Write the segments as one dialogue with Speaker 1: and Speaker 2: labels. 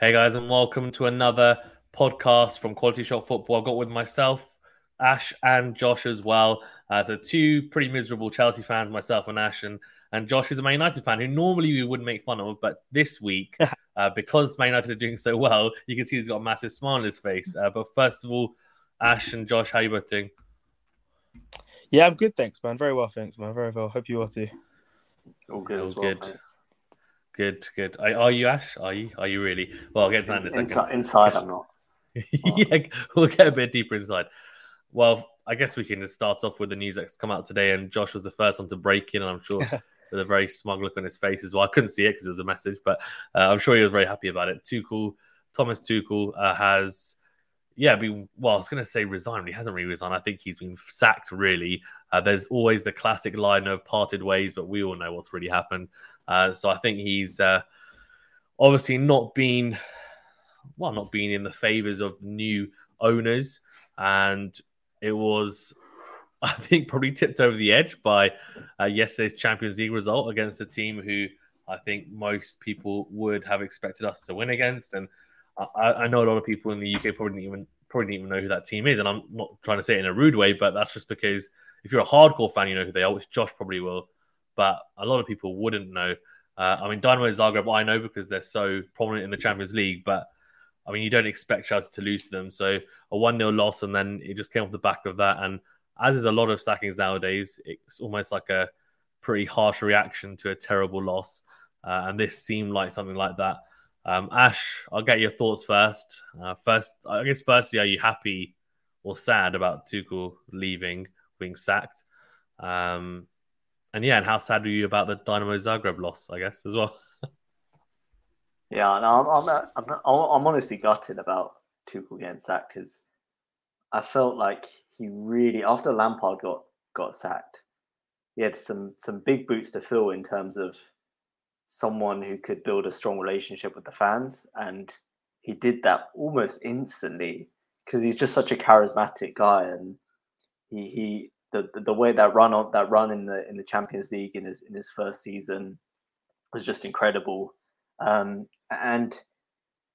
Speaker 1: Hey guys, and welcome to another podcast from Quality Shot Football. I've got with myself, Ash, and Josh as well. Uh, so two pretty miserable Chelsea fans, myself and Ash, and, and Josh is a Man United fan who normally we wouldn't make fun of, but this week, uh, because Man United are doing so well, you can see he's got a massive smile on his face. Uh, but first of all, Ash and Josh, how you both doing?
Speaker 2: Yeah, I'm good, thanks, man. Very well, thanks, man. Very well. Hope you are too.
Speaker 3: All good
Speaker 1: All
Speaker 3: as well.
Speaker 1: good.
Speaker 3: thanks.
Speaker 1: Good, good. Are, are you Ash? Are you? Are you really? Well, I'll get to that in a second.
Speaker 3: Inside, inside, I'm not.
Speaker 1: yeah, we'll get a bit deeper inside. Well, I guess we can just start off with the news that's come out today, and Josh was the first one to break in, and I'm sure with a very smug look on his face as well. I couldn't see it because it was a message, but uh, I'm sure he was very happy about it. Tuchel, Thomas Tuchel uh, has, yeah, been well. I was going to say resigned, but he hasn't really resigned. I think he's been sacked. Really, uh, there's always the classic line of parted ways, but we all know what's really happened. Uh, so I think he's uh, obviously not been, well, not been in the favors of new owners, and it was I think probably tipped over the edge by uh, yesterday's Champions League result against a team who I think most people would have expected us to win against. And I, I know a lot of people in the UK probably didn't even probably didn't even know who that team is. And I'm not trying to say it in a rude way, but that's just because if you're a hardcore fan, you know who they are, which Josh probably will. But a lot of people wouldn't know. Uh, I mean, Dynamo Zagreb, I know because they're so prominent in the Champions League, but I mean, you don't expect Chelsea to lose to them. So a 1 0 loss, and then it just came off the back of that. And as is a lot of sackings nowadays, it's almost like a pretty harsh reaction to a terrible loss. Uh, and this seemed like something like that. Um, Ash, I'll get your thoughts first. Uh, first, I guess, firstly, are you happy or sad about Tuchel leaving, being sacked? Um, and yeah, and how sad were you about the Dynamo Zagreb loss, I guess, as well?
Speaker 3: Yeah, no, I'm, I'm, I'm, I'm honestly gutted about Tuchel getting sacked because I felt like he really, after Lampard got got sacked, he had some some big boots to fill in terms of someone who could build a strong relationship with the fans, and he did that almost instantly because he's just such a charismatic guy, and he he the, the way that run on that run in the in the Champions League in his in his first season was just incredible, um, and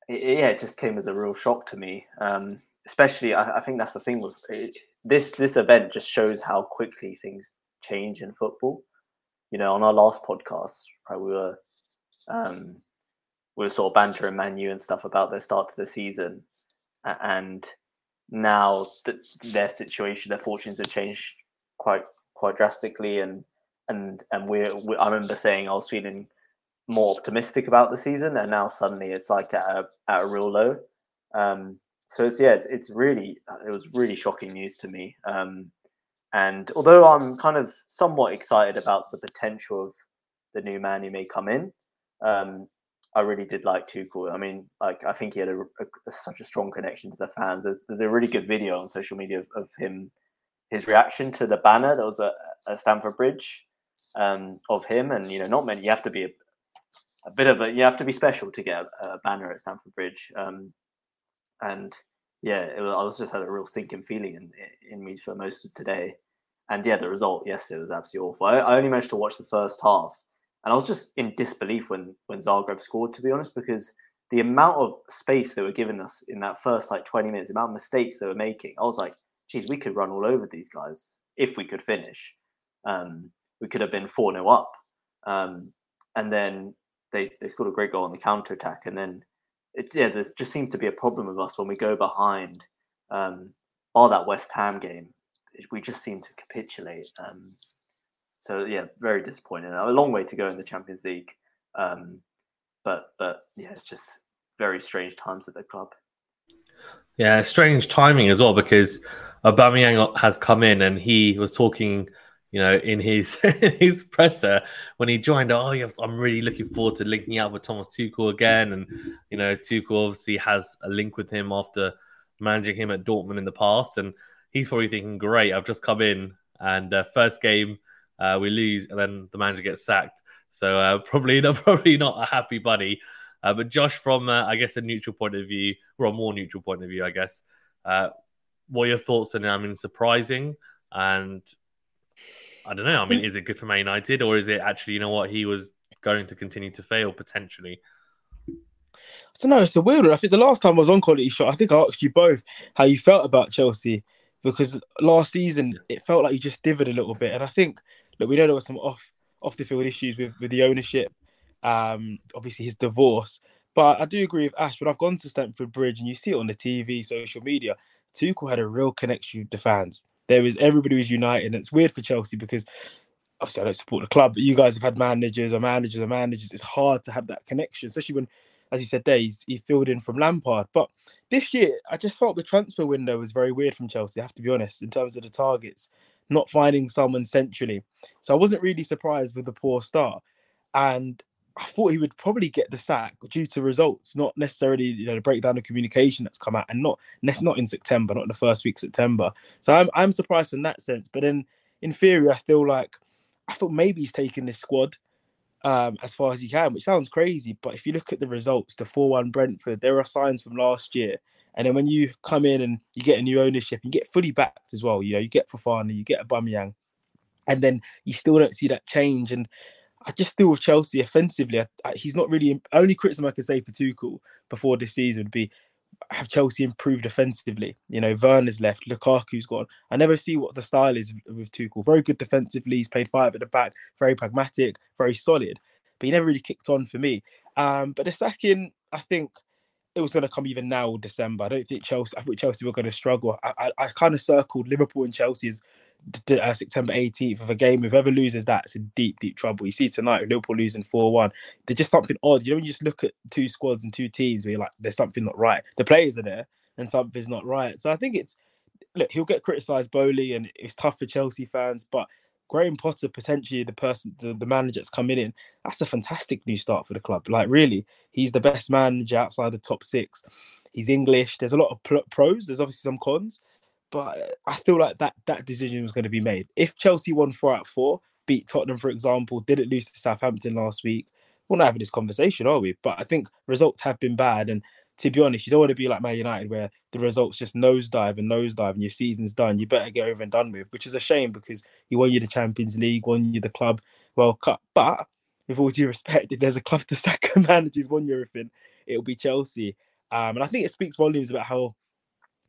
Speaker 3: it, yeah, it just came as a real shock to me. Um, especially, I, I think that's the thing with it, this this event just shows how quickly things change in football. You know, on our last podcast, right, we were um, we were sort of bantering Manu and stuff about their start to the season, and now that their situation, their fortunes have changed quite quite drastically, and and and we're, we I remember saying I was feeling more optimistic about the season, and now suddenly it's like at a at a real low. Um, so it's yeah, it's, it's really it was really shocking news to me. Um, and although I'm kind of somewhat excited about the potential of the new man who may come in, um, I really did like Tuchel. I mean, like I think he had a, a- such a strong connection to the fans. There's, there's a really good video on social media of, of him, his reaction to the banner that was at, at Stamford Bridge, um, of him. And you know, not many. You have to be a, a bit of a. You have to be special to get a, a banner at Stamford Bridge. Um, and yeah, was, I was just had a real sinking feeling in in me for most of today. And yeah, the result, yes, it was absolutely awful. I, I only managed to watch the first half, and I was just in disbelief when when Zagreb scored, to be honest, because the amount of space they were giving us in that first like 20 minutes, the amount of mistakes they were making, I was like, geez, we could run all over these guys if we could finish. Um, we could have been 4 0 up. Um, and then they, they scored a great goal on the counter attack. And then, it, yeah, there just seems to be a problem with us when we go behind. Um, that West Ham game, we just seem to capitulate. Um, so yeah, very disappointing. A long way to go in the Champions League, um, but but yeah, it's just very strange times at the club.
Speaker 1: Yeah, strange timing as well because Aubameyang has come in and he was talking, you know, in his in his presser when he joined. Oh, yes, I'm really looking forward to linking up with Thomas Tuchel again, and you know, Tuchel obviously has a link with him after managing him at Dortmund in the past, and he's probably thinking, "Great, I've just come in and uh, first game uh, we lose, and then the manager gets sacked." So uh, probably not probably not a happy bunny. Uh, but Josh, from uh, I guess a neutral point of view, or a more neutral point of view, I guess, uh, what are your thoughts on? I mean, surprising, and I don't know. I mean, is it good for Man United, or is it actually, you know what, he was going to continue to fail potentially?
Speaker 2: I don't know. It's a weird one. I think the last time I was on Quality Shot, I think I asked you both how you felt about Chelsea because last season it felt like you just dithered a little bit, and I think look, we know there were some off off the field issues with with the ownership, um, obviously his divorce. But I do agree with Ash. When I've gone to Stamford Bridge and you see it on the TV, social media, Tuchel had a real connection with the fans. There was everybody was united, and it's weird for Chelsea because obviously I don't support the club, but you guys have had managers or managers or managers. It's hard to have that connection, especially when, as he said there, he filled in from Lampard. But this year, I just felt the transfer window was very weird from Chelsea. I have to be honest, in terms of the targets, not finding someone centrally. So I wasn't really surprised with the poor start, and I thought he would probably get the sack due to results, not necessarily you know the breakdown of communication that's come out, and not not in September, not in the first week September. So I'm I'm surprised in that sense. But then in theory, I feel like I thought maybe he's taking this squad um, as far as he can, which sounds crazy. But if you look at the results, the 4 1 Brentford, there are signs from last year. And then when you come in and you get a new ownership, you get fully backed as well. You know, you get Fofana, you get a Aubameyang, and then you still don't see that change. And I just feel with Chelsea offensively, I, I, he's not really only criticism I can say for Tuchel before this season would be have Chelsea improved offensively? You know, Werner's left, Lukaku's gone. I never see what the style is with Tuchel. Very good defensively. He's played five at the back, very pragmatic, very solid. But he never really kicked on for me. Um, but the second, I think it was going to come even now, December. I don't think Chelsea. I think Chelsea were going to struggle. I, I, I kind of circled Liverpool and Chelsea as uh, September 18th of a game. Whoever loses that, it's in deep, deep trouble. You see tonight Liverpool losing 4 1. There's just something odd. You know, when you just look at two squads and two teams where you're like, there's something not right. The players are there and something's not right. So I think it's, look, he'll get criticised, Boehly, and it's tough for Chelsea fans, but Graham Potter, potentially the person, the, the manager that's coming in, that's a fantastic new start for the club. Like, really, he's the best manager outside the top six. He's English. There's a lot of pros, there's obviously some cons but I feel like that that decision was going to be made. If Chelsea won four out four, beat Tottenham, for example, didn't lose to Southampton last week, we're not having this conversation, are we? But I think results have been bad. And to be honest, you don't want to be like Man United where the results just nosedive and nosedive and your season's done. You better get over and done with, which is a shame because you won you the Champions League, won you the Club World Cup. But with all due respect, if there's a club to sack manager's won you everything, it'll be Chelsea. Um, and I think it speaks volumes about how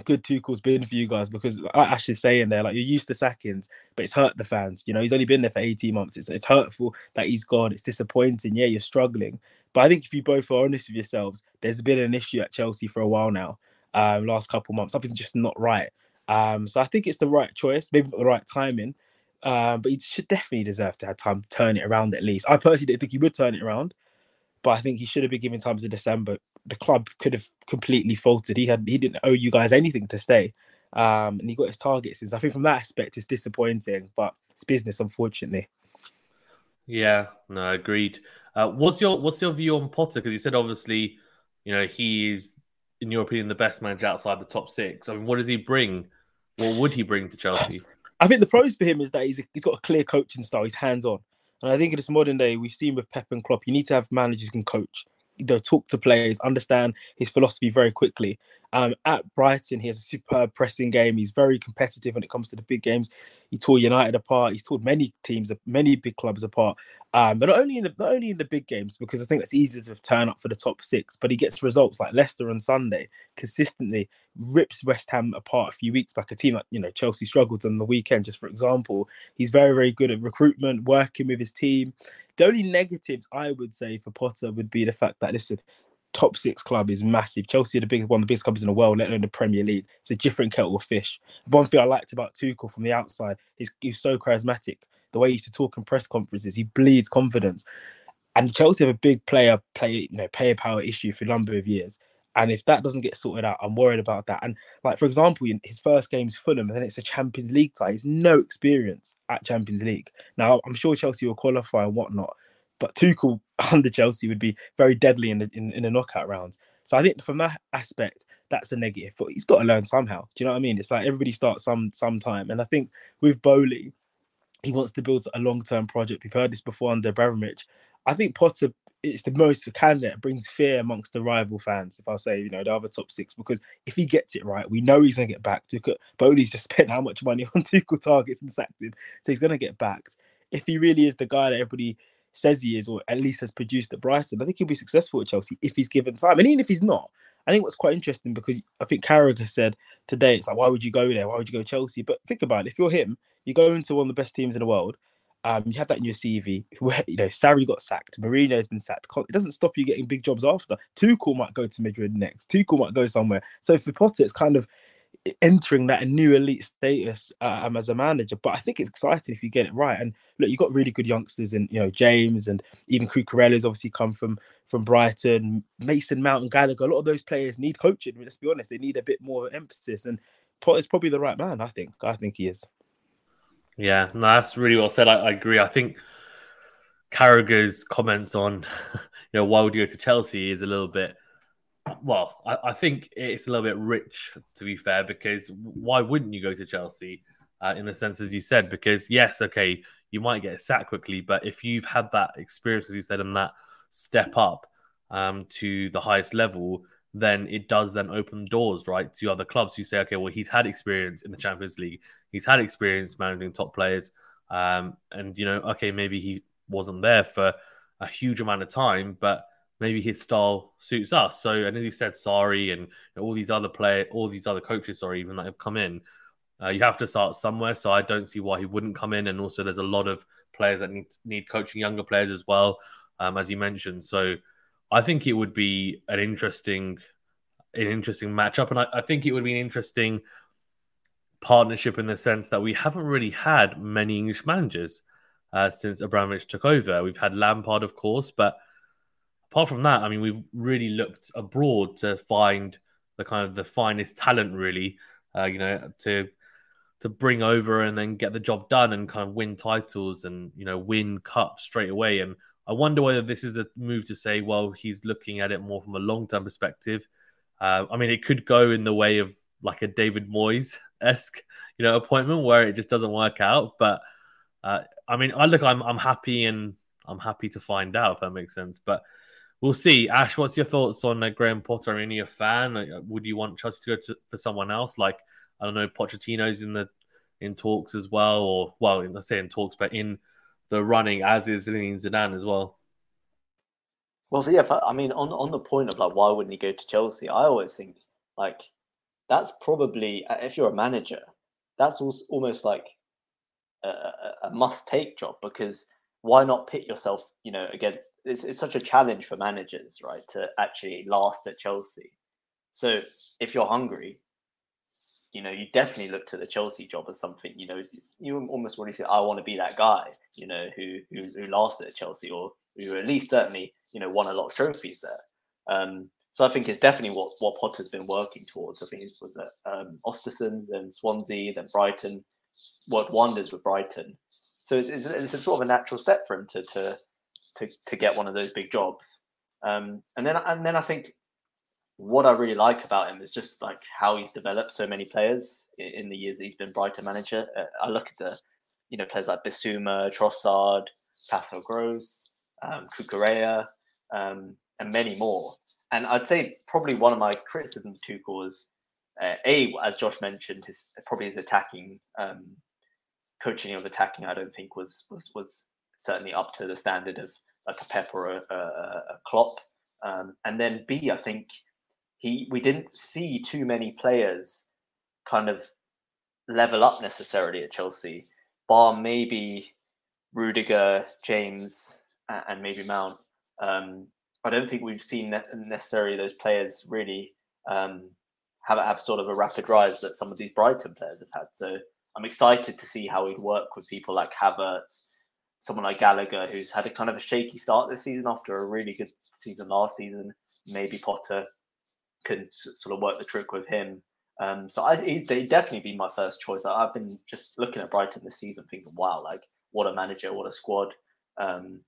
Speaker 2: good Tuchel's been for you guys because like Ash is saying there, like you're used to sackings, but it's hurt the fans. You know, he's only been there for 18 months. It's it's hurtful that he's gone. It's disappointing. Yeah, you're struggling. But I think if you both are honest with yourselves, there's been an issue at Chelsea for a while now. Um, last couple months, something's just not right. Um, so I think it's the right choice, maybe not the right timing. Um, but he should definitely deserve to have time to turn it around at least. I personally didn't think he would turn it around, but I think he should have been given time to December the club could have completely faltered. He had he didn't owe you guys anything to stay, um, and he got his targets. I think from that aspect, it's disappointing, but it's business, unfortunately.
Speaker 1: Yeah, no, agreed. Uh, what's your what's your view on Potter? Because you said obviously, you know, he's in your opinion the best manager outside the top six. I mean, what does he bring? What would he bring to Chelsea?
Speaker 2: I think the pros for him is that he's he's got a clear coaching style. He's hands on, and I think in this modern day, we've seen with Pep and Klopp, you need to have managers who can coach know, talk to players, understand his philosophy very quickly. Um, at Brighton, he has a superb pressing game. He's very competitive when it comes to the big games. He tore United apart. He's tore many teams, many big clubs apart. Um, but not only in the not only in the big games, because I think it's easy to turn up for the top six, but he gets results like Leicester on Sunday consistently, rips West Ham apart a few weeks back. A team like you know Chelsea struggled on the weekend, just for example. He's very very good at recruitment, working with his team. The only negatives I would say for Potter would be the fact that listen, top six club is massive. Chelsea are the biggest one of the biggest clubs in the world, let alone the Premier League. It's a different kettle of fish. One thing I liked about Tuchel from the outside is he's so charismatic the way he used to talk in press conferences, he bleeds confidence. And Chelsea have a big player play, you know, player power issue for a number of years. And if that doesn't get sorted out, I'm worried about that. And like for example, his first game's Fulham, and then it's a Champions League tie. He's no experience at Champions League. Now I'm sure Chelsea will qualify and whatnot, but Tuchel under Chelsea would be very deadly in the in, in the knockout rounds. So I think from that aspect, that's a negative. But he's got to learn somehow. Do you know what I mean? It's like everybody starts some sometime. And I think with Boehly, he wants to build a long-term project. We've heard this before under Abramovich. I think Potter is the most candidate, brings fear amongst the rival fans, if I'll say, you know, the other top six, because if he gets it right, we know he's gonna get backed. Look at Boehly's just spent how much money on Tuchel targets and sacked him. So he's gonna get backed. If he really is the guy that everybody says he is, or at least has produced at Brighton. I think he'll be successful at Chelsea if he's given time. And even if he's not, I think what's quite interesting because I think Carragher said today, it's like, why would you go there? Why would you go to Chelsea? But think about it. If you're him, you go into one of the best teams in the world. Um, you have that in your CV. Where you know Sarri got sacked, Mourinho has been sacked. It doesn't stop you getting big jobs after. Tuchel might go to Madrid next. Tuchel might go somewhere. So for Potter, it's kind of entering that new elite status uh, um, as a manager. But I think it's exciting if you get it right. And look, you've got really good youngsters, and you know James and even Cucurella's obviously come from from Brighton. Mason Mount and Gallagher. A lot of those players need coaching. let's be honest, they need a bit more emphasis. And Potter's probably the right man. I think. I think he is.
Speaker 1: Yeah, no, that's really well said. I, I agree. I think Carragher's comments on, you know, why would you go to Chelsea is a little bit well, I, I, think it's a little bit rich to be fair, because why wouldn't you go to Chelsea? Uh, in the sense, as you said, because yes, okay, you might get sacked quickly, but if you've had that experience, as you said, and that step up um, to the highest level, then it does then open doors, right, to other clubs. You say, okay, well, he's had experience in the Champions League, he's had experience managing top players, um, and you know, okay, maybe he wasn't there for a huge amount of time, but maybe his style suits us. So, and as you said, sorry, and all these other player, all these other coaches, sorry, even that have come in, uh, you have to start somewhere. So I don't see why he wouldn't come in. And also, there's a lot of players that need need coaching younger players as well, um, as you mentioned. So I think it would be an interesting, an interesting matchup, and I, I think it would be an interesting partnership in the sense that we haven't really had many English managers uh, since Abramovich took over. We've had Lampard, of course, but apart from that, I mean, we've really looked abroad to find the kind of the finest talent, really, uh, you know, to to bring over and then get the job done and kind of win titles and you know win cups straight away. And I wonder whether this is the move to say, well, he's looking at it more from a long term perspective. Uh, I mean, it could go in the way of like a David Moyes esque, you know, appointment where it just doesn't work out. But uh, I mean, I look, I'm I'm happy and I'm happy to find out if that makes sense. But we'll see. Ash, what's your thoughts on uh, Graham Potter? Are you a fan? Uh, would you want Chelsea to go to, for someone else? Like I don't know, Pochettino's in the in talks as well, or well, let's say in talks, but in the running as is Zinedine Zidane as well.
Speaker 3: Well, yeah, I mean, on on the point of like, why wouldn't he go to Chelsea? I always think like that's probably uh, if you're a manager, that's almost like a, a must take job because why not pit yourself, you know, against it's, it's such a challenge for managers, right, to actually last at Chelsea. So if you're hungry, you know, you definitely look to the Chelsea job as something, you know, you almost want to say, I want to be that guy, you know, who, who, who lasted at Chelsea or who at least certainly, you know, won a lot of trophies there. Um, so I think it's definitely what, what Potter's been working towards. I think it was at um, Ostersund's and Swansea, then Brighton, worked wonders with Brighton. So it's, it's, it's, a sort of a natural step for him to to to, to get one of those big jobs. Um, and then and then I think what I really like about him is just like how he's developed so many players in, the years he's been Brighton manager. Uh, I look at the you know players like Bissouma, Trossard, Pascal Gross, um, Cucurella, um, and many more. And I'd say probably one of my criticisms of Tuchel is uh, a as Josh mentioned, his probably his attacking um, coaching of attacking, I don't think was was was certainly up to the standard of like a Pep or a, a, a Klopp. Um, and then B, I think he we didn't see too many players kind of level up necessarily at Chelsea, bar maybe Rudiger, James, and maybe Mount. Um, I don't think we've seen necessarily those players really um, have have sort of a rapid rise that some of these Brighton players have had. So I'm excited to see how he'd work with people like Havertz, someone like Gallagher, who's had a kind of a shaky start this season after a really good season last season. Maybe Potter can sort of work the trick with him. Um, so I, he'd, definitely be my first choice. I've been just looking at Brighton this season, thinking, "Wow, like what a manager, what a squad, um,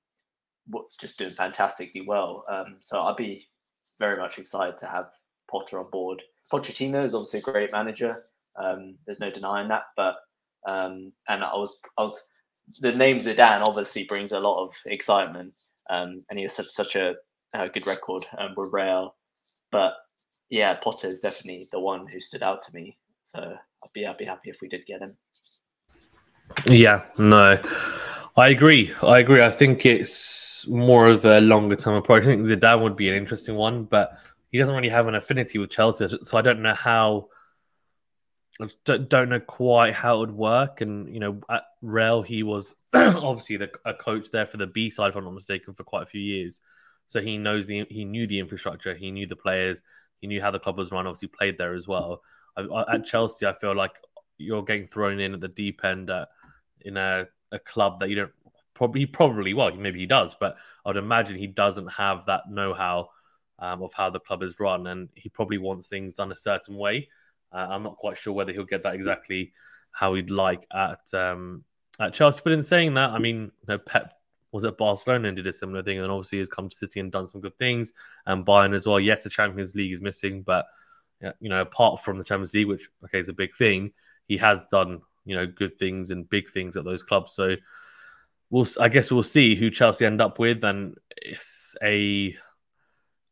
Speaker 3: just doing fantastically well." Um, so I'd be very much excited to have Potter on board. Pochettino is obviously a great manager. Um, there's no denying that. But um, and I was I was the name Zidane obviously brings a lot of excitement, um, and he has such such a, a good record um, with Real. But yeah, Potter is definitely the one who stood out to me. So I'd be I'd be happy if we did get him.
Speaker 1: Yeah, no, I agree. I agree. I think it's more of a longer term approach. I think Zidane would be an interesting one, but he doesn't really have an affinity with Chelsea, so I don't know how. I don't know quite how it would work. And you know, at Real, he was obviously the, a coach there for the B side, if I'm not mistaken, for quite a few years. So he knows the he knew the infrastructure, he knew the players, he knew how the club was run. Obviously, played there as well. I, at Chelsea, I feel like you're getting thrown in at the deep end at, in a a club that you don't probably probably well maybe he does, but I'd imagine he doesn't have that know how um, of how the club is run, and he probably wants things done a certain way. Uh, I'm not quite sure whether he'll get that exactly how he'd like at um, at Chelsea. But in saying that, I mean, you know, Pep was at Barcelona and did a similar thing, and obviously has come to City and done some good things, and Bayern as well. Yes, the Champions League is missing, but you know, apart from the Champions League, which okay is a big thing, he has done you know good things and big things at those clubs. So we'll I guess we'll see who Chelsea end up with, and it's a.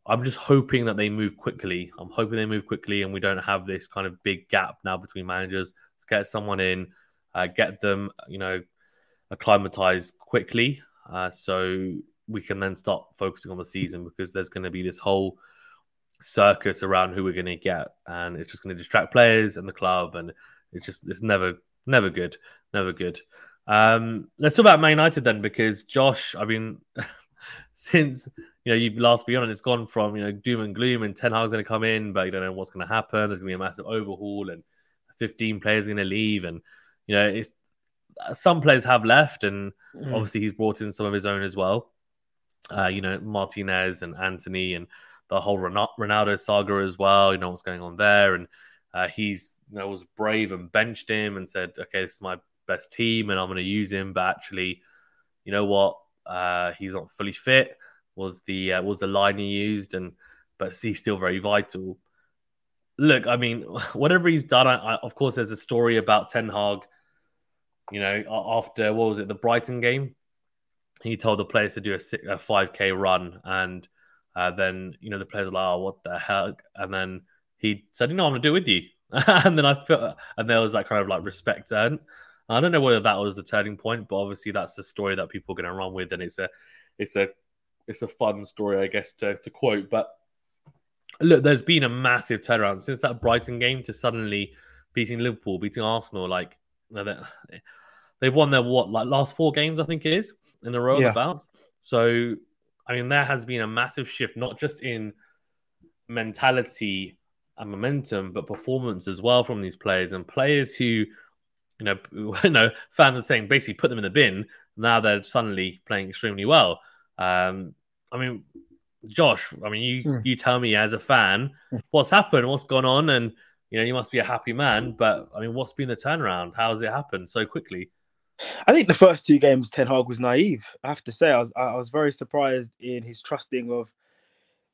Speaker 1: I'm just hoping that they move quickly. I'm hoping they move quickly, and we don't have this kind of big gap now between managers. Let's get someone in, uh, get them, you know, acclimatized quickly, uh, so we can then start focusing on the season because there's going to be this whole circus around who we're going to get, and it's just going to distract players and the club, and it's just it's never never good, never good. Um, let's talk about Man United then, because Josh, I mean, since you know you've last been on, it's gone from you know doom and gloom, and Ten Hag's going to come in, but you don't know what's going to happen. There's going to be a massive overhaul, and 15 players are going to leave, and you know it's some players have left, and mm. obviously he's brought in some of his own as well. Uh, you know Martinez and Antony and the whole Ronaldo saga as well. You know what's going on there, and uh, he's you know was brave and benched him and said, "Okay, this is my best team, and I'm going to use him." But actually, you know what? Uh, he's not fully fit. Was the uh, was the line he used, and but he's still very vital. Look, I mean, whatever he's done, I, I, of course, there's a story about Ten Hag. You know, after what was it, the Brighton game? He told the players to do a, a 5k run, and uh, then you know the players were like, "Oh, what the heck?" And then he said, "You know, I'm gonna do it with you." and then I felt, and there was that kind of like respect earned. I don't know whether that was the turning point, but obviously that's the story that people are going to run with, and it's a, it's a, it's a fun story, I guess, to, to quote. But look, there's been a massive turnaround since that Brighton game to suddenly beating Liverpool, beating Arsenal. Like they've won their what, like last four games, I think it is in a row yeah. about. So, I mean, there has been a massive shift, not just in mentality and momentum, but performance as well from these players and players who, you know, you know, fans are saying basically put them in the bin. Now they're suddenly playing extremely well. Um, I mean, Josh, I mean, you mm. you tell me as a fan hmm. what's happened, what's gone on, and you know, you must be a happy man. But I mean, what's been the turnaround? How has it happened so quickly?
Speaker 2: I think the first two games, Ten Hag was naive. I have to say, I was I was very surprised in his trusting of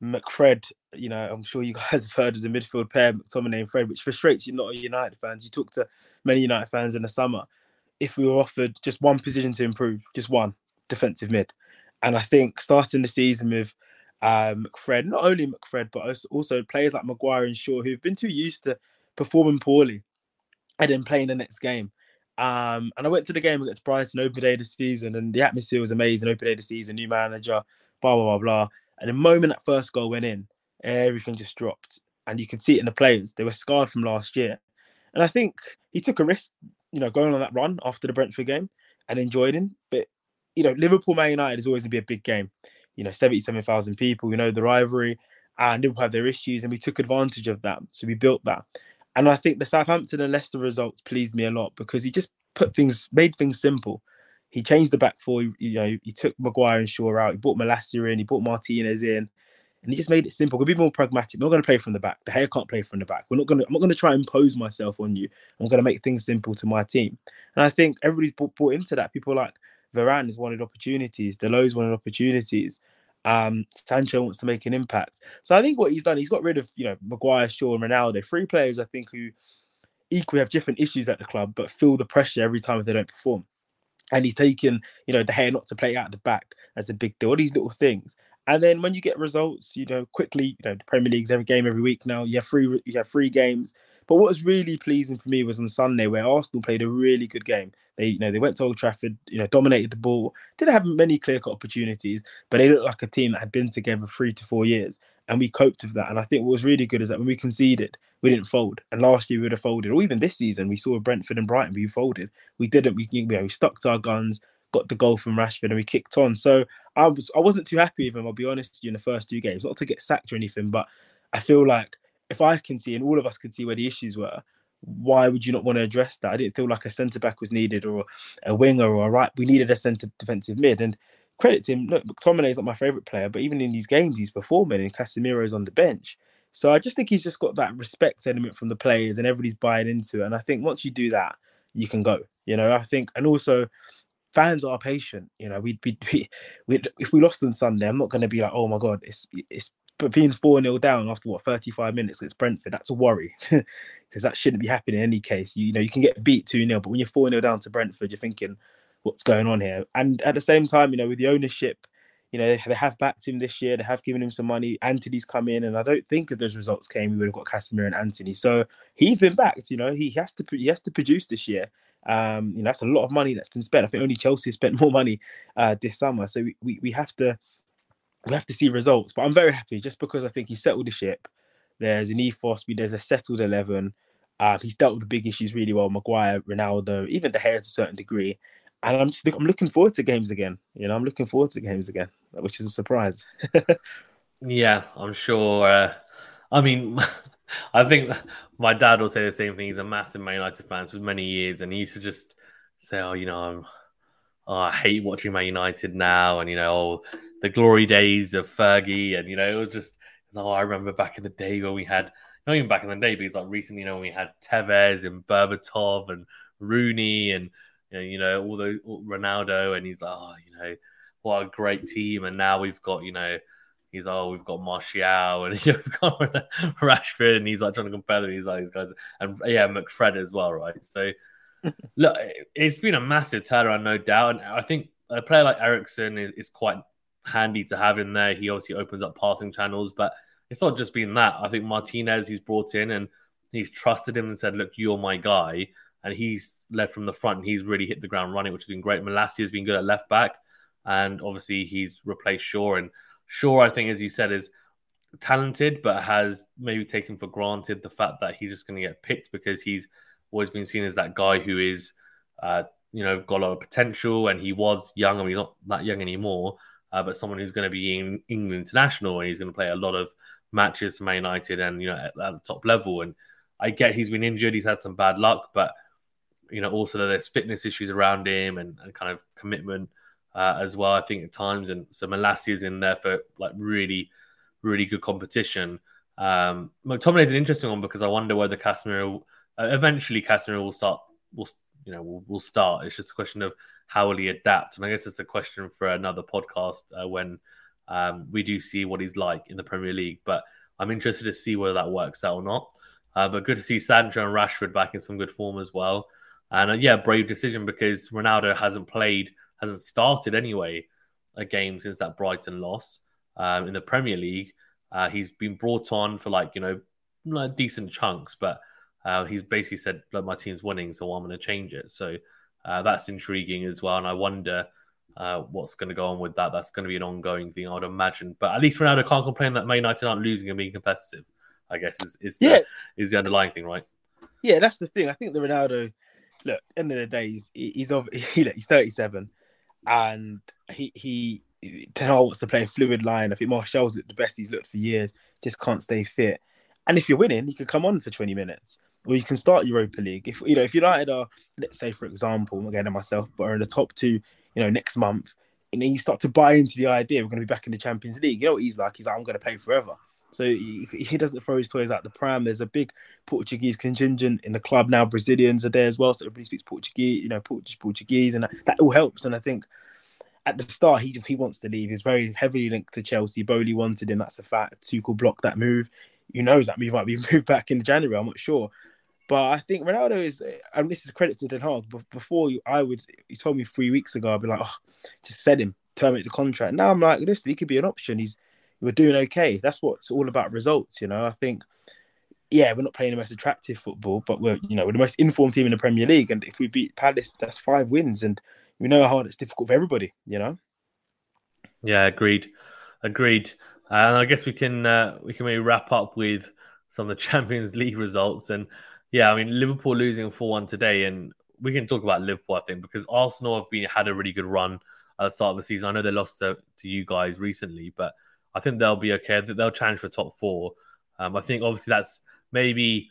Speaker 2: McFred, you know, I'm sure you guys have heard of the midfield pair, McTominay and Fred, which frustrates you, not United fans. You talk to many United fans in the summer. If we were offered just one position to improve, just one defensive mid, and I think starting the season with um, McFred, not only McFred, but also players like Maguire and Shaw, who've been too used to performing poorly and then playing the next game. Um, and I went to the game against Brighton open day the season, and the atmosphere was amazing. Open day the season, new manager, blah blah blah blah. And the moment that first goal went in, everything just dropped. And you can see it in the players. They were scarred from last year. And I think he took a risk, you know, going on that run after the Brentford game and enjoyed him. But, you know, Liverpool Man United is always going to be a big game. You know, 77,000 people, you know, the rivalry. And Liverpool have their issues. And we took advantage of that. So we built that. And I think the Southampton and Leicester results pleased me a lot because he just put things, made things simple. He changed the back four. You know, he took Maguire and Shaw out. He brought Malacia in. He brought Martinez in, and he just made it simple. We'll be more pragmatic. We're not going to play from the back. The hair can't play from the back. We're not going to. I'm not going to try and impose myself on you. I'm going to make things simple to my team. And I think everybody's bought, into that. People like Varane has wanted opportunities. Dalot's wanted opportunities. Um, Sancho wants to make an impact. So I think what he's done, he's got rid of you know Maguire, Shaw, and Ronaldo, three players I think who equally have different issues at the club, but feel the pressure every time if they don't perform and he's taken, you know, the hair not to play out the back as a big deal. All these little things. And then when you get results, you know, quickly, you know, the Premier League's every game every week now. You have three, you have three games. But what was really pleasing for me was on Sunday where Arsenal played a really good game. They, you know, they went to Old Trafford, you know, dominated the ball. Didn't have many clear-cut opportunities, but they looked like a team that had been together three to four years, and we coped with that. And I think what was really good is that when we conceded, we didn't fold. And last year we would have folded, or even this season, we saw Brentford and Brighton, we folded. We didn't. We, you know, we stuck to our guns got the goal from Rashford and we kicked on. So I was I wasn't too happy with him. I'll be honest you in the first two games, not to get sacked or anything, but I feel like if I can see and all of us can see where the issues were, why would you not want to address that? I didn't feel like a centre back was needed or a winger or a right. We needed a centre defensive mid. And credit to him, look, McTominay is not my favourite player, but even in these games, he's performing and Casemiro's on the bench. So I just think he's just got that respect element from the players and everybody's buying into it. And I think once you do that, you can go. You know, I think, and also fans are patient. You know, we'd be we, we, if we lost on Sunday, I'm not going to be like, oh my god, it's it's but being 4 0 down after what 35 minutes it's Brentford, that's a worry because that shouldn't be happening in any case. You, you know, you can get beat 2 0, but when you're 4 0 down to Brentford, you're thinking, what's going on here? And at the same time, you know, with the ownership, you know, they have backed him this year, they have given him some money. Antony's come in, and I don't think if those results came, we would have got Casemiro and Anthony. So he's been backed, you know, he has to he has to produce this year. Um, you know, that's a lot of money that's been spent. I think only Chelsea spent more money uh, this summer. So we, we, we have to we have to see results. But I'm very happy just because I think he settled the ship. There's an ethos, there's a settled eleven. Um, he's dealt with the big issues really well. Maguire, Ronaldo, even De Gea to a certain degree. And I'm just I'm looking forward to games again. You know, I'm looking forward to games again, which is a surprise.
Speaker 1: yeah, I'm sure. Uh, I mean, I think my dad will say the same thing. He's a massive Man United fan for many years, and he used to just say, "Oh, you know, I'm, oh, I hate watching Man United now," and you know, oh, the glory days of Fergie, and you know, it was just, it was, oh, I remember back in the day when we had, not even back in the day, but it's like recently, you know, when we had Tevez and Berbatov and Rooney and you know, all those Ronaldo, and he's like, oh, you know, what a great team, and now we've got, you know he's oh we've got Martial and you've got Rashford and he's like trying to compare them. He's like these guys and yeah McFred as well, right? So look, it's been a massive turnaround, no doubt, and I think a player like Eriksen is, is quite handy to have in there. He obviously opens up passing channels, but it's not just been that. I think Martinez he's brought in and he's trusted him and said, "Look, you're my guy." And he's led from the front and he's really hit the ground running, which has been great. Malacia has been good at left back, and obviously he's replaced Shaw and Shaw, I think, as you said, is talented, but has maybe taken for granted the fact that he's just going to get picked because he's always been seen as that guy who is, uh, you know, got a lot of potential and he was young. I mean, he's not that young anymore, uh, but someone who's going to be in England international and he's going to play a lot of matches for Man United and, you know, at, at the top level. And I get he's been injured, he's had some bad luck, but, you know, also there's fitness issues around him and, and kind of commitment uh, as well. I think at times, and so Malacia is in there for like really, really good competition. Um, McTominay is an interesting one because I wonder whether Casemiro uh, eventually Casemiro will start will you know will, will start. It's just a question of how will he adapt, and I guess it's a question for another podcast uh, when um, we do see what he's like in the Premier League. But I'm interested to see whether that works out or not. Uh, but good to see Sancho and Rashford back in some good form as well. And uh, yeah, brave decision because Ronaldo hasn't played hasn't started anyway a game since that Brighton loss um, in the Premier League. Uh, he's been brought on for like you know like decent chunks, but uh, he's basically said, "Look, my team's winning, so I'm going to change it." So uh, that's intriguing as well, and I wonder uh, what's going to go on with that. That's going to be an ongoing thing, I would imagine. But at least Ronaldo can't complain that Man United aren't losing and being competitive. I guess is is the, yeah. is the underlying thing, right?
Speaker 2: Yeah, that's the thing. I think the Ronaldo, look, end of the day, he's he's, he's 37 and he he Ten Hag wants to play a fluid line. I think Martial's the best he's looked for years. Just can't stay fit. And if you're winning, you can come on for 20 minutes, or you can start Europa League. If you know, if United are, let's say, for example, again, and myself, but are in the top two, you know, next month, and then you start to buy into the idea we're going to be back in the Champions League. You know what he's like? He's like, I'm going to play forever. So he, he, doesn't throw his toys out the pram. There's a big Portuguese contingent in the club now. Brazilians are there as well, so everybody speaks Portuguese. You know, Portuguese, and that, that all helps. And I think at the start he he wants to leave. He's very heavily linked to Chelsea. Boehly wanted him. That's a fact. Tuchel blocked that move. Who knows that move might be moved back in January. I'm not sure. But I think Ronaldo is, and this is credit to Den. But before you, I would, you told me three weeks ago, I'd be like, oh, just said him, terminate the contract. Now I'm like, listen, he could be an option. He's, we're doing okay. That's what's all about results, you know. I think yeah, we're not playing the most attractive football, but we're you know we're the most informed team in the Premier League, and if we beat Palace, that's five wins, and we know how hard it's difficult for everybody. You know.
Speaker 1: Yeah, agreed, agreed. And I guess we can uh, we can maybe wrap up with some of the Champions League results. And yeah, I mean Liverpool losing four one today, and we can talk about Liverpool, I think, because Arsenal have been had a really good run at the start of the season. I know they lost to, to you guys recently, but I think they'll be okay. They'll challenge for top four. Um, I think obviously that's maybe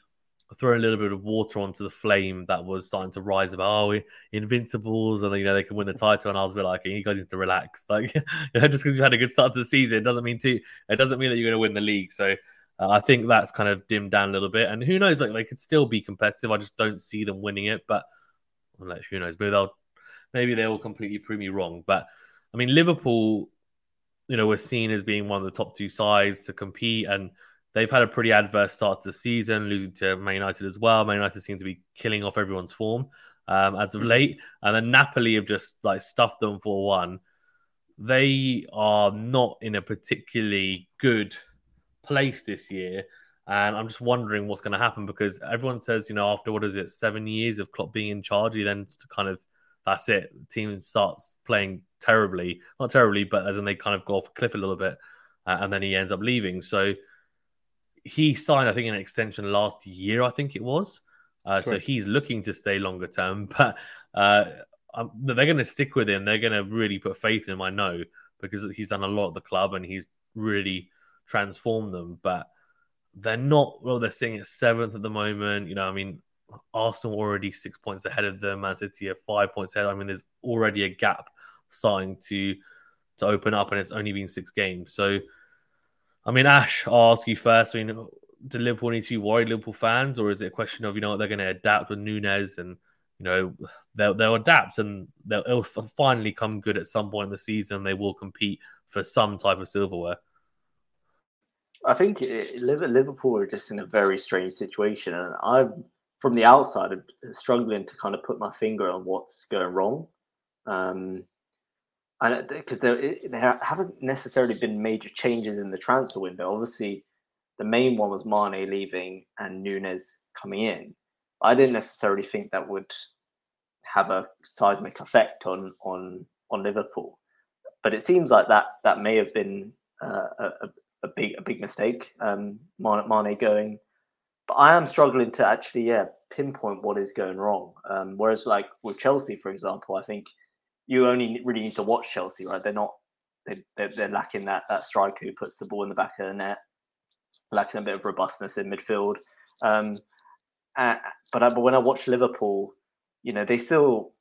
Speaker 1: throwing a little bit of water onto the flame that was starting to rise about oh invincibles and you know they can win the title and I was a bit like you guys need to relax like just because you had a good start to the season it doesn't mean to it doesn't mean that you're going to win the league so uh, I think that's kind of dimmed down a little bit. And who knows like they could still be competitive. I just don't see them winning it. But like, who knows? Maybe they'll maybe they will completely prove me wrong. But I mean Liverpool you know we're seen as being one of the top two sides to compete. And They've had a pretty adverse start to the season, losing to Man United as well. Man United seem to be killing off everyone's form um, as of late, and then Napoli have just like stuffed them for one. They are not in a particularly good place this year, and I'm just wondering what's going to happen because everyone says, you know, after what is it, seven years of Klopp being in charge, he then kind of that's it. The team starts playing terribly, not terribly, but as in they kind of go off a cliff a little bit, uh, and then he ends up leaving. So he signed, I think, an extension last year, I think it was. Uh, so he's looking to stay longer term, but uh, um, they're going to stick with him. They're going to really put faith in him, I know, because he's done a lot at the club and he's really transformed them. But they're not, well, they're sitting at seventh at the moment. You know, I mean, Arsenal already six points ahead of them, Man City are five points ahead. I mean, there's already a gap starting to to open up, and it's only been six games. So I mean, Ash, I'll ask you first. I mean, do Liverpool need to be worried, Liverpool fans, or is it a question of you know they're going to adapt with Nunez and you know they'll they'll adapt and they'll it'll finally come good at some point in the season. They will compete for some type of silverware.
Speaker 3: I think Liverpool are just in a very strange situation, and I'm from the outside struggling to kind of put my finger on what's going wrong. Um, and because there, there haven't necessarily been major changes in the transfer window. Obviously, the main one was Mane leaving and Nunez coming in. I didn't necessarily think that would have a seismic effect on on on Liverpool, but it seems like that that may have been uh, a, a big a big mistake. Um, Mane going, but I am struggling to actually yeah pinpoint what is going wrong. Um, whereas like with Chelsea, for example, I think you only really need to watch Chelsea, right? They're not they, they're, they're lacking that that striker who puts the ball in the back of the net, lacking a bit of robustness in midfield. Um, uh, but I, but when I watch Liverpool, you know they still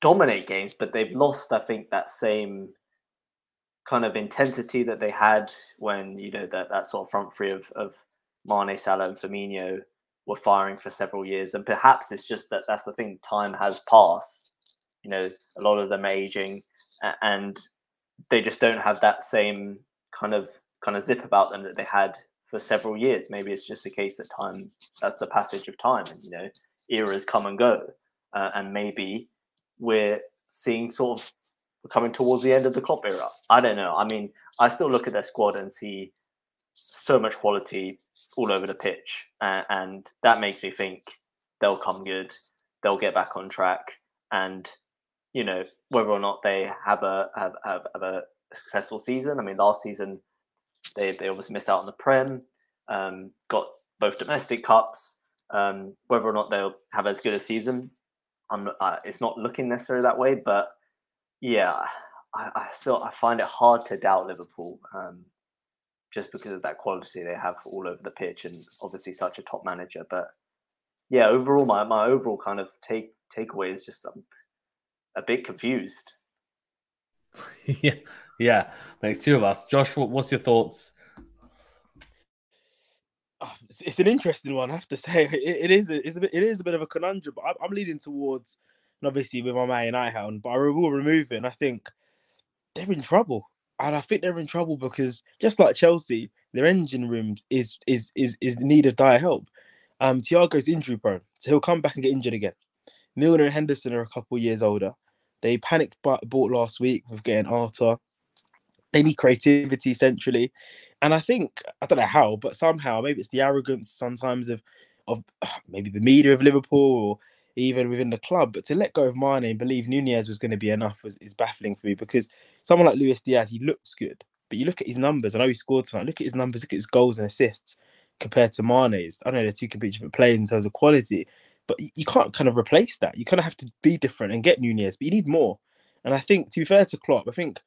Speaker 3: dominate games, but they've lost, I think, that same kind of intensity that they had when you know that that sort of front three of of Mane, Salah, and Firmino were firing for several years, and perhaps it's just that that's the thing. Time has passed, you know a lot of them aging and they just don't have that same kind of kind of zip about them that they had for several years. Maybe it's just a case that time that's the passage of time and you know eras come and go. Uh, and maybe we're seeing sort of coming towards the end of the Klopp era i don't know i mean i still look at their squad and see so much quality all over the pitch uh, and that makes me think they'll come good they'll get back on track and you know whether or not they have a have, have, have a successful season. I mean, last season they they obviously missed out on the Prem, um, got both domestic cups. Um, whether or not they'll have as good a season, uh, it's not looking necessarily that way. But yeah, I, I still I find it hard to doubt Liverpool. Um, just because of that quality they have all over the pitch and obviously such a top manager. But yeah, overall, my, my overall kind of take takeaway is just um, a bit confused.
Speaker 1: yeah, yeah, makes two of us. Josh, what's your thoughts?
Speaker 2: Oh, it's, an interesting one, I have to say. It, it is, it's a bit, it is a bit of a conundrum. But I'm, I'm leaning towards, and obviously with my man I hound, but I will remove it. I think they're in trouble, and I think they're in trouble because just like Chelsea, their engine room is is is is in need of dire help. Um, Thiago's injury prone, so he'll come back and get injured again. Milner and Henderson are a couple years older. They panicked but bought last week with getting Arthur. They need creativity centrally. And I think I don't know how, but somehow maybe it's the arrogance sometimes of of maybe the media of Liverpool or even within the club. But to let go of Mane and believe Nunez was going to be enough was, is baffling for me because someone like Luis Diaz, he looks good, but you look at his numbers. I know he scored tonight. Look at his numbers. Look at his goals and assists compared to Mane's. I know they're two completely different players in terms of quality, but you can't kind of replace that. You kind of have to be different and get Nunez, but you need more. And I think, to be fair to Klopp, I think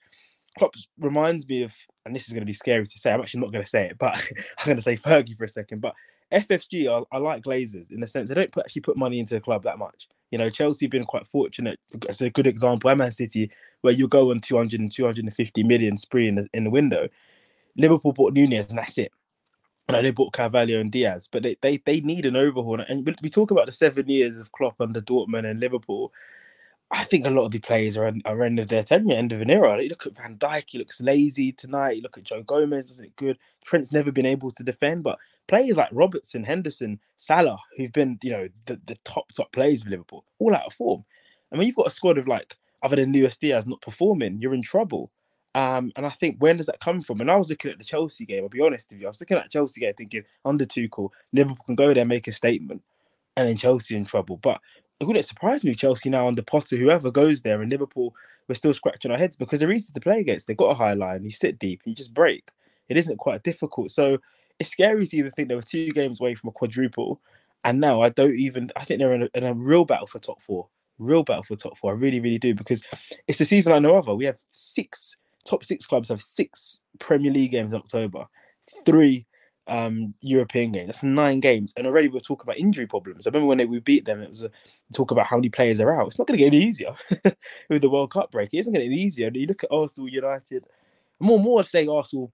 Speaker 2: Klopp reminds me of, and this is going to be scary to say. I'm actually not going to say it, but I'm going to say Fergie for a second. But FSG are, are like Glazers in the sense they don't put, actually put money into the club that much. You know, Chelsea been quite fortunate. It's a good example. Man City, where you go on 200 and 250 million spree in the, in the window. Liverpool bought Nunez and that's it. And they bought Carvalho and Diaz, but they, they they need an overhaul. And we talk about the seven years of Klopp under Dortmund and Liverpool. I think a lot of the players are, are end of their tenure, end of an era. You look at Van Dijk, he looks lazy tonight. You look at Joe Gomez, isn't it good? Trent's never been able to defend, but players like Robertson, Henderson, Salah, who've been, you know, the, the top, top players of Liverpool, all out of form. I mean, you've got a squad of like, other than Luis Diaz not performing, you're in trouble. Um, and I think when does that come from? And I was looking at the Chelsea game, I'll be honest with you. I was looking at Chelsea game thinking, under Tuchel, Liverpool can go there, and make a statement, and then Chelsea in trouble. But it wouldn't surprise me if Chelsea now under Potter, whoever goes there, and Liverpool, we're still scratching our heads because they're easy to play against. They've got a high line, you sit deep, you just break. It isn't quite difficult. So it's scary to even think they were two games away from a quadruple. And now I don't even, I think they're in a, in a real battle for top four. Real battle for top four. I really, really do because it's the season I know of. We have six, top six clubs have six Premier League games in October, three um, European game. That's nine games, and already we're talking about injury problems. I remember when we beat them, it was a talk about how many players are out. It's not going to get any easier with the World Cup break. It isn't going to get any easier. You look at Arsenal, United, more more say Arsenal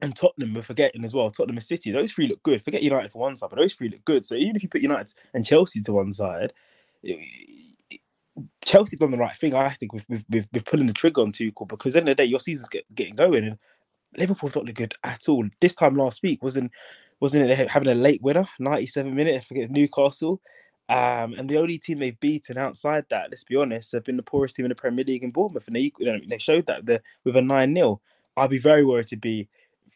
Speaker 2: and Tottenham. We're forgetting as well. Tottenham and City. Those three look good. Forget United for one side, but those three look good. So even if you put United and Chelsea to one side. Chelsea done the right thing, I think, with, with, with pulling the trigger on Tuchel because at the end of the day, your season's get, getting going, and Liverpool not look good at all. This time last week wasn't wasn't it having a late winner, 97 minutes forget Newcastle. Um, and the only team they've beaten outside that, let's be honest, have been the poorest team in the Premier League in Bournemouth, and they they showed that the, with a nine 0 I'd be very worried to be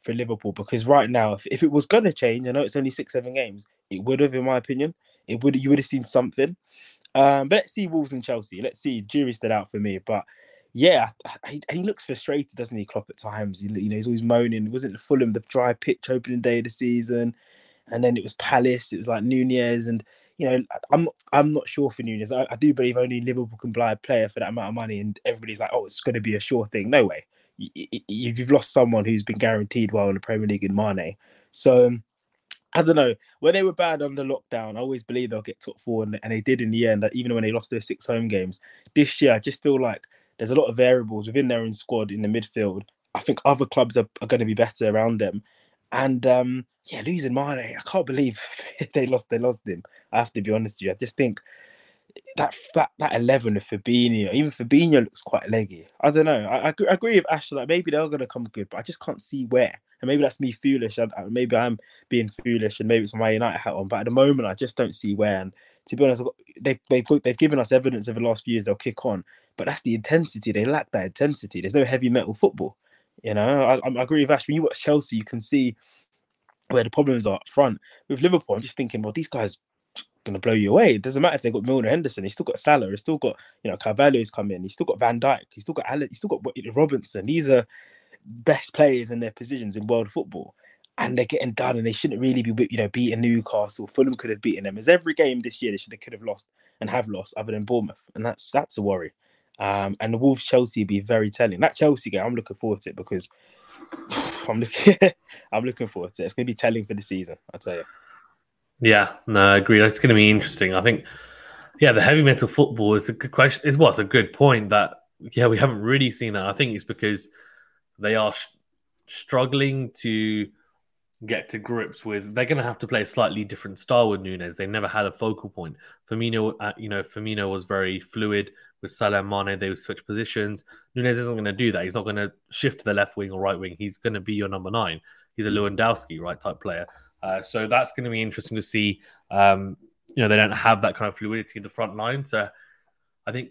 Speaker 2: for Liverpool because right now, if, if it was going to change, I know it's only six seven games, it would have, in my opinion, it would you would have seen something. Um, but let's see Wolves and Chelsea. Let's see. Jury's still out for me, but yeah, he, he, looks frustrated, doesn't he, Klopp at times? He, you know, he's always moaning. It wasn't the Fulham the dry pitch opening day of the season, and then it was Palace. It was like Nunez, and you know, I'm I'm not sure for Nunez. I, I do believe only Liverpool can buy a player for that amount of money, and everybody's like, oh, it's going to be a sure thing. No way. You, you've lost someone who's been guaranteed well in the Premier League in Mane. So um, I don't know. When they were bad under the lockdown, I always believe they'll get top four, and, and they did in the end. Even when they lost their six home games this year, I just feel like there's a lot of variables within their own squad in the midfield. I think other clubs are, are going to be better around them. And um, yeah, losing Mane, I can't believe they lost. They lost him. I have to be honest with you. I just think that that that eleven of Fabinho, even Fabinho looks quite leggy. I don't know. I, I, agree with Ashley. Like maybe they're gonna come good, but I just can't see where. And maybe that's me foolish. I, maybe I'm being foolish, and maybe it's my United hat on. But at the moment, I just don't see where. And to be honest, they've they've they've given us evidence over the last few years they'll kick on, but that's the intensity. They lack that intensity. There's no heavy metal football. You know, I, I agree with Ash. When you watch Chelsea, you can see where the problems are up front. With Liverpool, I'm just thinking, well, these guys going to blow you away. It doesn't matter if they've got Milner Henderson. He's still got Salah. He's still got, you know, Carvalho's come in. He's still got Van Dijk. He's still got. He's still got Robinson. These are best players in their positions in world football. And they're getting done, and they shouldn't really be, you know, beating Newcastle. Fulham could have beaten them. As every game this year, they should have could have lost and have lost, other than Bournemouth, and that's that's a worry. Um, and the Wolves Chelsea be very telling. That Chelsea game, I'm looking forward to it because I'm looking, I'm looking forward to it. It's going to be telling for the season. I tell you.
Speaker 1: Yeah, no, I agree. It's going to be interesting. I think, yeah, the heavy metal football is a good question. Is what's a good point that yeah we haven't really seen that. I think it's because they are sh- struggling to get to grips with. They're going to have to play a slightly different style with Nunez. They never had a focal point. Firmino, uh, you know, Firmino was very fluid with Salah Mane. They would switch positions. Nunez isn't going to do that. He's not going to shift to the left wing or right wing. He's going to be your number nine. He's a Lewandowski right type player. Uh, so that's going to be interesting to see. Um, you know, they don't have that kind of fluidity in the front line. So I think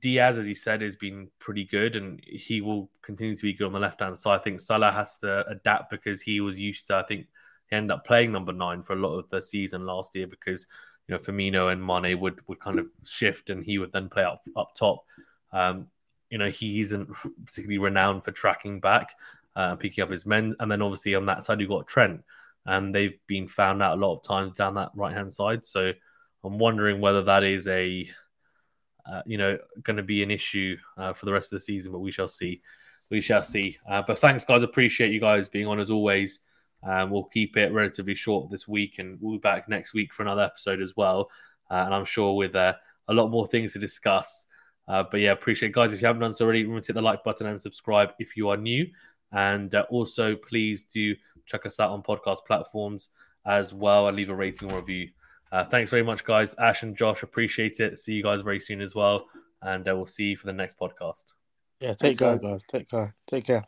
Speaker 1: Diaz, as you said, has been pretty good, and he will continue to be good on the left hand side. I think Salah has to adapt because he was used to. I think he ended up playing number nine for a lot of the season last year because you know Firmino and Mane would would kind of shift, and he would then play up up top. Um, you know, he isn't particularly renowned for tracking back, uh, picking up his men, and then obviously on that side you've got Trent, and they've been found out a lot of times down that right hand side. So I'm wondering whether that is a uh, you know, going to be an issue uh, for the rest of the season, but we shall see. We shall see. Uh, but thanks, guys. Appreciate you guys being on as always. Um, we'll keep it relatively short this week, and we'll be back next week for another episode as well. Uh, and I'm sure with uh, a lot more things to discuss. Uh, but yeah, appreciate it. guys. If you haven't done so already, remember to hit the like button and subscribe if you are new. And also, please do check us out on podcast platforms as well and leave a rating or review. Uh, thanks very much, guys. Ash and Josh, appreciate it. See you guys very soon as well. And uh, we'll see you for the next podcast.
Speaker 2: Yeah, take care, guys. Take care. Take care.